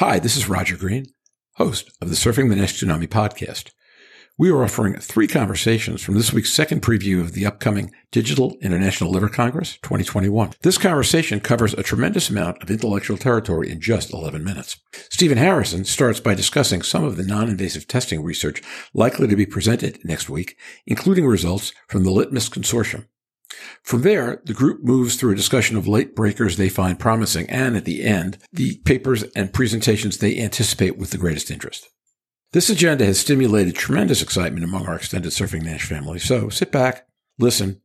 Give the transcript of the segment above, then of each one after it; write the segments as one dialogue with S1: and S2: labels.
S1: Hi, this is Roger Green, host of the Surfing the Nash Tsunami podcast. We are offering three conversations from this week's second preview of the upcoming Digital International Liver Congress 2021. This conversation covers a tremendous amount of intellectual territory in just 11 minutes. Stephen Harrison starts by discussing some of the non-invasive testing research likely to be presented next week, including results from the Litmus Consortium. From there, the group moves through a discussion of late breakers they find promising and at the end, the papers and presentations they anticipate with the greatest interest. This agenda has stimulated tremendous excitement among our extended Surfing Nash family. So sit back, listen,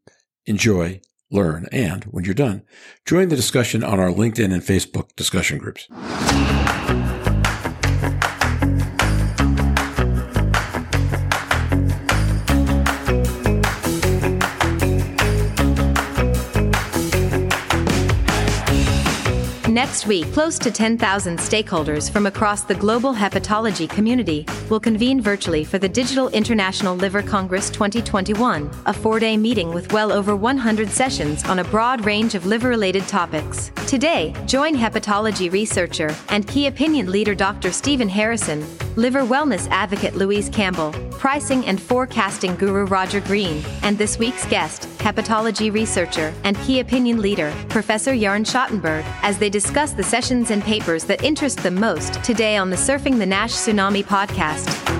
S1: enjoy, learn, and when you're done, join the discussion on our LinkedIn and Facebook discussion groups.
S2: Next week, close to 10,000 stakeholders from across the global hepatology community will convene virtually for the Digital International Liver Congress 2021, a four day meeting with well over 100 sessions on a broad range of liver related topics. Today, join hepatology researcher and key opinion leader Dr. Stephen Harrison, liver wellness advocate Louise Campbell, pricing and forecasting guru Roger Green, and this week's guest, hepatology researcher and key opinion leader, Professor Jorn Schattenberg, as they discuss discuss the sessions and papers that interest them most today on the Surfing the Nash Tsunami podcast.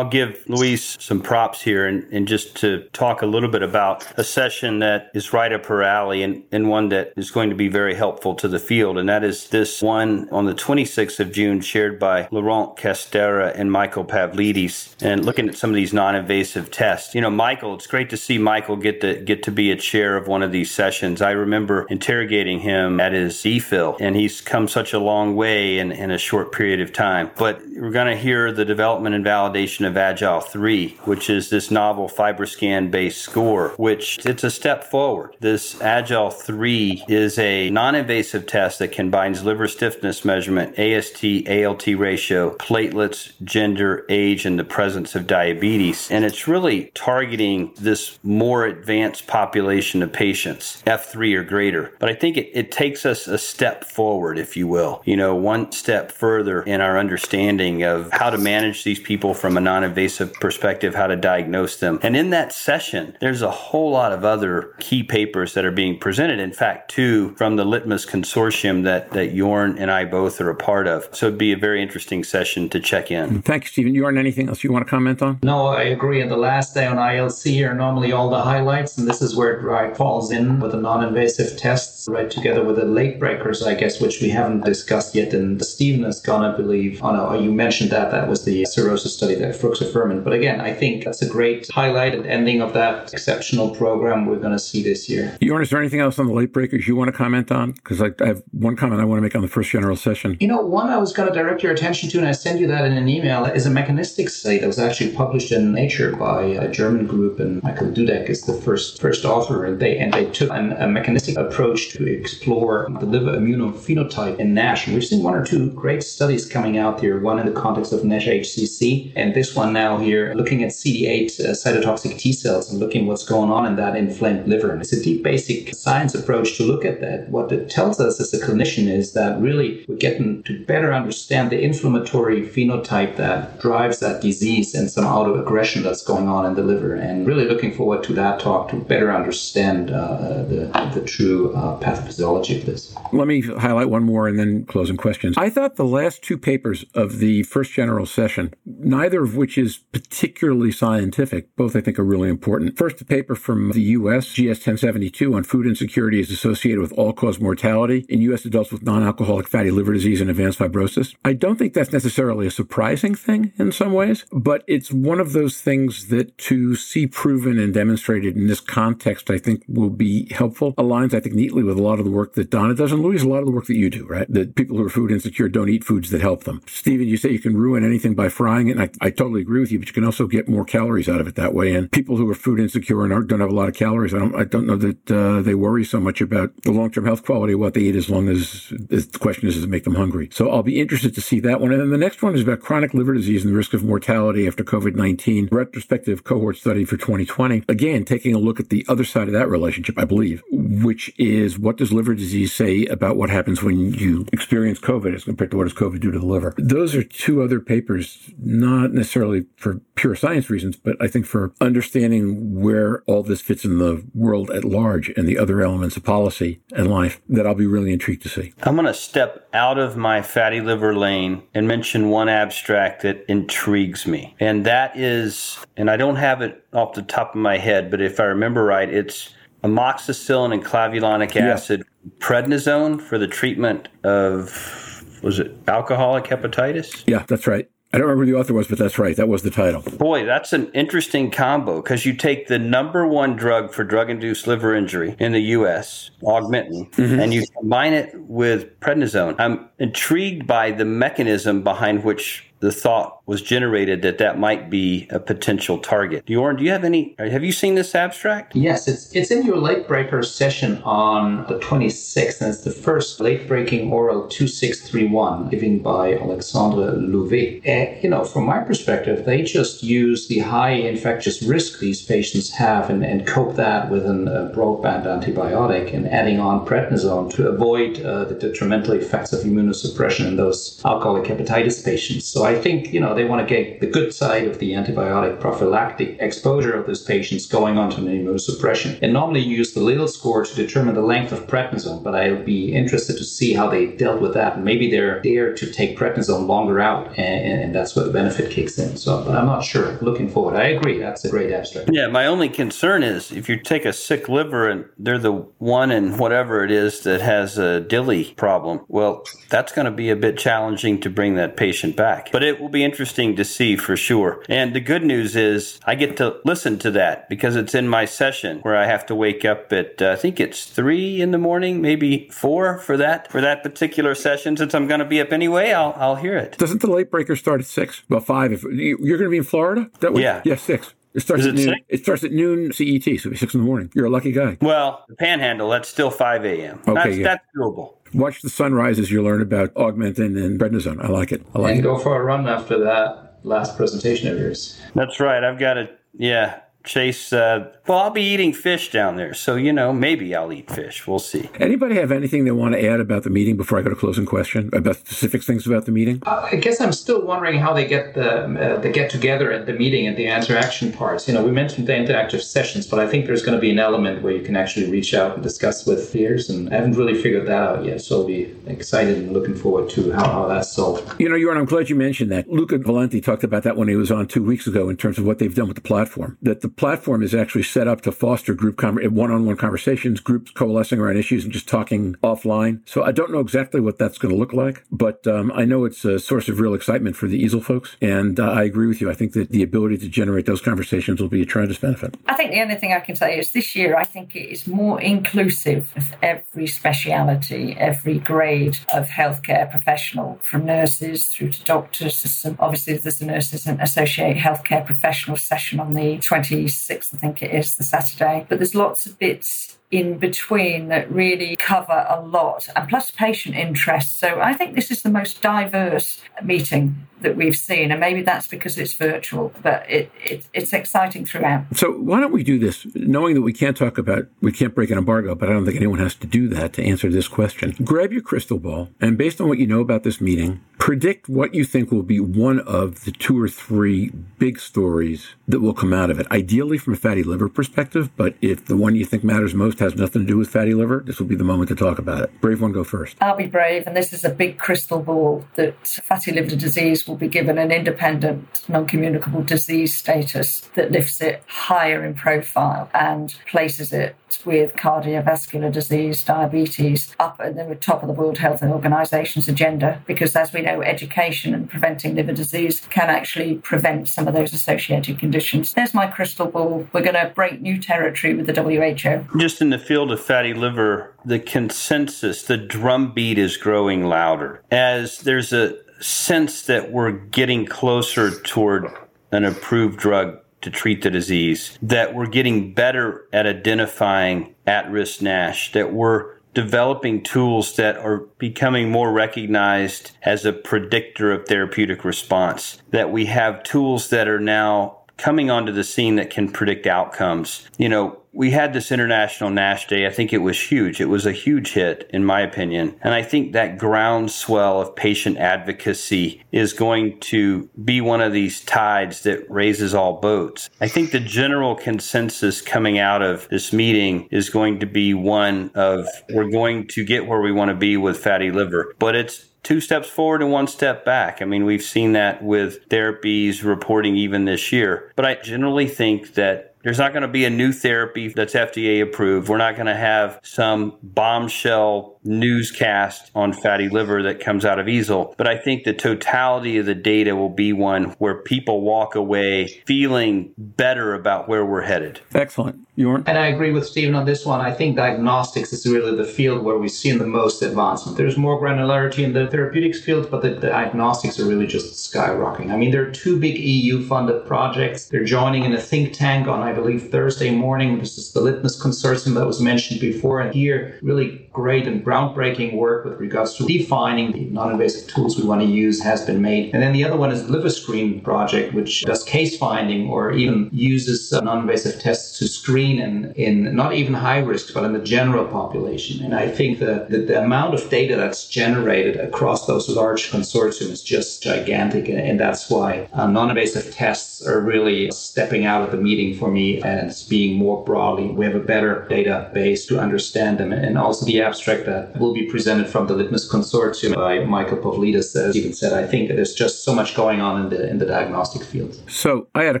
S3: I'll give Louise some props here and, and, just to talk a little bit about a session that is right up her alley and, and one that is going to be very helpful to the field. And that is this one on the 26th of June, shared by Laurent Castera and Michael Pavlides, and looking at some of these non-invasive tests. You know, Michael, it's great to see Michael get to get to be a chair of one of these sessions. I remember interrogating him at his DPhil, and he's come such a long way in, in a short period of time. But we're going to hear the development and validation of Agile 3, which is this novel FibroScan based score, which it's a step forward. This Agile 3 is a non invasive test that combines liver stiffness measurement, AST, ALT ratio, platelets, gender, age, and the presence of diabetes. And it's really targeting this more advanced population of patients, F3 or greater. But I think it, it takes us a step forward, if you will, you know, one step further in our understanding of how to manage these people from a non non invasive perspective, how to diagnose them. And in that session, there's a whole lot of other key papers that are being presented. In fact, two from the Litmus consortium that, that Jorn and I both are a part of. So it'd be a very interesting session to check in.
S1: Thank you, Stephen. Jorn, anything else you want to comment on?
S4: No, I agree. And the last day on ILC are normally all the highlights, and this is where it falls in with the non invasive tests, right together with the late breakers, I guess, which we haven't discussed yet. And Stephen is going to believe, oh no, you mentioned that. That was the cirrhosis study that efruxifermin. But again, I think that's a great highlight and ending of that exceptional program we're going to see this year.
S1: Jorn, is there anything else on the late breakers you want to comment on? Because I, I, have one comment I want to make on the first general session.
S4: You know, one I was going to direct your attention to, and I send you that in an email, is a mechanistic study that was actually published in Nature by a German group, and Michael Dudek is the first first author. And they and they took an, a mechanistic approach to explore the liver immunophenotype in NASH. And we've seen one or two great studies coming out here. One in the context of NASH HCC, and this one now here looking at CD8 uh, cytotoxic T cells and looking what's going on in that inflamed liver. And it's a deep basic science approach to look at that. What it tells us as a clinician is that really we're getting to better understand the inflammatory phenotype that drives that disease and some autoaggression that's going on in the liver. And really looking forward to that talk to better understand uh, the, the true uh, pathophysiology of this.
S1: Let me highlight one more and then closing questions. I thought the last two papers of the first general session, neither of which is particularly scientific. Both I think are really important. First, a paper from the U.S., GS 1072, on food insecurity is associated with all-cause mortality in U.S. adults with non-alcoholic fatty liver disease and advanced fibrosis. I don't think that's necessarily a surprising thing in some ways, but it's one of those things that to see proven and demonstrated in this context, I think will be helpful. Aligns, I think, neatly with a lot of the work that Donna does and Louise, a lot of the work that you do, right? That people who are food insecure don't eat foods that help them. Stephen, you say you can ruin anything by frying it, and I, I totally agree with you, but you can also get more calories out of it that way. And people who are food insecure and don't have a lot of calories, I don't, I don't know that uh, they worry so much about the long term health quality of what they eat as long as, as the question is, does it make them hungry? So I'll be interested to see that one. And then the next one is about chronic liver disease and the risk of mortality after COVID 19, retrospective cohort study for 2020. Again, taking a look at the other side of that relationship, I believe, which is what does liver disease say about what happens when you experience COVID as compared to what does COVID do to the liver? Those are two other papers, not necessarily for pure science reasons, but I think for understanding where all this fits in the world at large and the other elements of policy and life that I'll be really intrigued to see.
S3: I'm going to step out of my fatty liver lane and mention one abstract that intrigues me. And that is, and I don't have it off the top of my head, but if I remember right, it's amoxicillin and clavulanic acid, yeah. prednisone for the treatment of, was it alcoholic hepatitis?
S1: Yeah, that's right. I don't remember who the author was, but that's right. That was the title.
S3: Boy, that's an interesting combo because you take the number one drug for drug induced liver injury in the U.S., Augmentin, mm-hmm. and you combine it with prednisone. I'm intrigued by the mechanism behind which the thought was generated that that might be a potential target. Do you have any? Have you seen this abstract?
S4: Yes, it's it's in your late breaker session on the 26th, and it's the first late breaking oral 2631 given by Alexandre Louvet. Uh, you know, from my perspective, they just use the high infectious risk these patients have and, and cope that with an, a broadband antibiotic and adding on prednisone to avoid uh, the detrimental effects of immunosuppression in those alcoholic hepatitis patients. So I think, you know, they want to get the good side of the antibiotic prophylactic exposure of those patients going on to an immunosuppression. And normally you use the Lille score to determine the length of prednisone, but I'll be interested to see how they dealt with that. Maybe they're there to take prednisone longer out, and, and that's where the benefit kicks in. So, but I'm not sure. Looking forward. I agree. That's a great abstract.
S3: Yeah, my only concern is if you take a sick liver and they're the one in whatever it is that has a DILI problem, well, that's going to be a bit challenging to bring that patient back. But but it will be interesting to see for sure. And the good news is I get to listen to that because it's in my session where I have to wake up at uh, I think it's three in the morning, maybe four for that for that particular session. Since I'm going to be up anyway, I'll I'll hear it.
S1: Doesn't the late breaker start at six? About five. If you're going to be in Florida,
S3: that way,
S1: yeah, yeah, six. It starts at noon. It starts at noon CET, so it'll be six in the morning. You're a lucky guy.
S3: Well, the Panhandle, that's still five a.m. Okay, that's, yeah. that's doable.
S1: Watch the sunrise as you learn about augmentin and prednisone. I like it. I like
S4: and
S1: it.
S4: go for a run after that last presentation of yours.
S3: That's right. I've got it. yeah, Chase, uh, well, I'll be eating fish down there, so you know maybe I'll eat fish. We'll see.
S1: Anybody have anything they want to add about the meeting before I go to closing question about specific things about the meeting?
S4: Uh, I guess I'm still wondering how they get the uh, the get together at the meeting and the interaction parts. You know, we mentioned the interactive sessions, but I think there's going to be an element where you can actually reach out and discuss with peers, and I haven't really figured that out yet. So I'll be excited and looking forward to how, how that's solved.
S1: You know, Jorn, I'm glad you mentioned that. Luca Valenti talked about that when he was on two weeks ago in terms of what they've done with the platform. That the platform is actually set up to foster group con- one-on-one conversations, groups coalescing around issues and just talking offline. So I don't know exactly what that's going to look like, but um, I know it's a source of real excitement for the EASL folks. And uh, I agree with you. I think that the ability to generate those conversations will be a tremendous benefit.
S5: I think the only thing I can say is this year, I think it is more inclusive of every speciality, every grade of healthcare professional, from nurses through to doctors. Obviously, there's a nurses and associate healthcare professional session on the 26th, I think it is, the Saturday. But there's lots of bits in between that really cover a lot, and plus patient interest. So I think this is the most diverse meeting that we've seen, and maybe that's because it's virtual, but it, it, it's exciting throughout.
S1: So why don't we do this, knowing that we can't talk about, we can't break an embargo, but I don't think anyone has to do that to answer this question. Grab your crystal ball, and based on what you know about this meeting, predict what you think will be one of the two or three big stories that will come out of it. Ideally from a fatty liver perspective, but if the one you think matters most has nothing to do with fatty liver, this will be the moment to talk about it. Brave one, go first.
S5: I'll be brave, and this is a big crystal ball that fatty liver disease will be given an independent, non communicable disease status that lifts it higher in profile and places it with cardiovascular disease, diabetes up at the top of the World Health Organization's agenda. Because as we know, education and preventing liver disease can actually prevent some of those associated conditions. There's my crystal ball. We're going to break new territory with the WHO.
S3: Just in the field of fatty liver, the consensus, the drumbeat is growing louder as there's a sense that we're getting closer toward an approved drug to treat the disease, that we're getting better at identifying at risk NASH, that we're developing tools that are becoming more recognized as a predictor of therapeutic response, that we have tools that are now coming onto the scene that can predict outcomes. You know, we had this International NASH Day. I think it was huge. It was a huge hit, in my opinion. And I think that groundswell of patient advocacy is going to be one of these tides that raises all boats. I think the general consensus coming out of this meeting is going to be one of we're going to get where we want to be with fatty liver, but it's two steps forward and one step back. I mean, we've seen that with therapies reporting even this year. But I generally think that there's not going to be a new therapy that's FDA approved. We're not going to have some bombshell newscast on fatty liver that comes out of EASL. But I think the totality of the data will be one where people walk away feeling better about where we're headed.
S1: Excellent. Jorn?
S4: And I agree with Stephen on this one. I think diagnostics is really the field where we've seen the most advancement. There's more granularity in the therapeutics field, but the, the diagnostics are really just skyrocketing. I mean, there are two big EU funded projects. They're joining in a think tank on, I believe, Thursday morning. This is the Litmus Consortium that was mentioned before. And here, really great and groundbreaking work with regards to defining the non-invasive tools we want to use has been made. And then the other one is the Liver Screen project, which does case finding or even uses non-invasive tests to screen in, in not even high risk, but in the general population. And I think the, the, the amount of data that's generated across those large consortium is just gigantic. And, and that's why uh, non-invasive tests are really stepping out of the meeting for me as being more broadly. We have a better database to understand them and also the abstract that will be presented from the Litmus Consortium by Michael Pavlides, as Stephen said, I think there's just so much going on in the in the diagnostic field.
S1: So I had a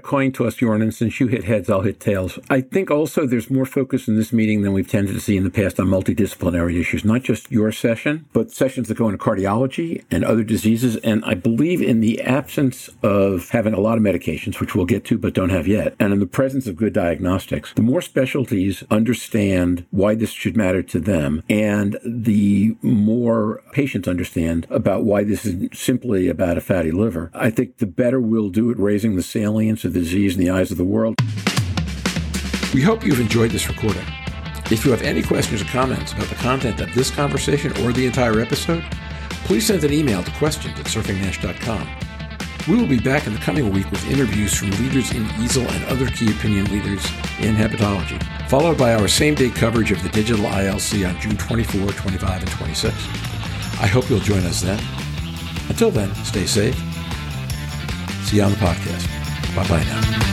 S1: coin toss, Jorn, and since you hit heads, I'll hit tails. I think also there's more focus in this meeting than we've tended to see in the past on multidisciplinary issues, not just your session, but sessions that go into cardiology and other diseases. And I believe in the absence of having a lot of medications, which we'll get to but don't have yet, and in the presence of good diagnostics, the more specialties understand why this should matter to them and the more patients understand about why this is simply about a fatty liver, I think the better we'll do at raising the salience of the disease in the eyes of the world. We hope you've enjoyed this recording. If you have any questions or comments about the content of this conversation or the entire episode, please send an email to questions at surfingnash.com. We will be back in the coming week with interviews from leaders in EASL and other key opinion leaders in hepatology, followed by our same day coverage of the digital ILC on June 24, 25, and 26. I hope you'll join us then. Until then, stay safe. See you on the podcast. Bye bye now.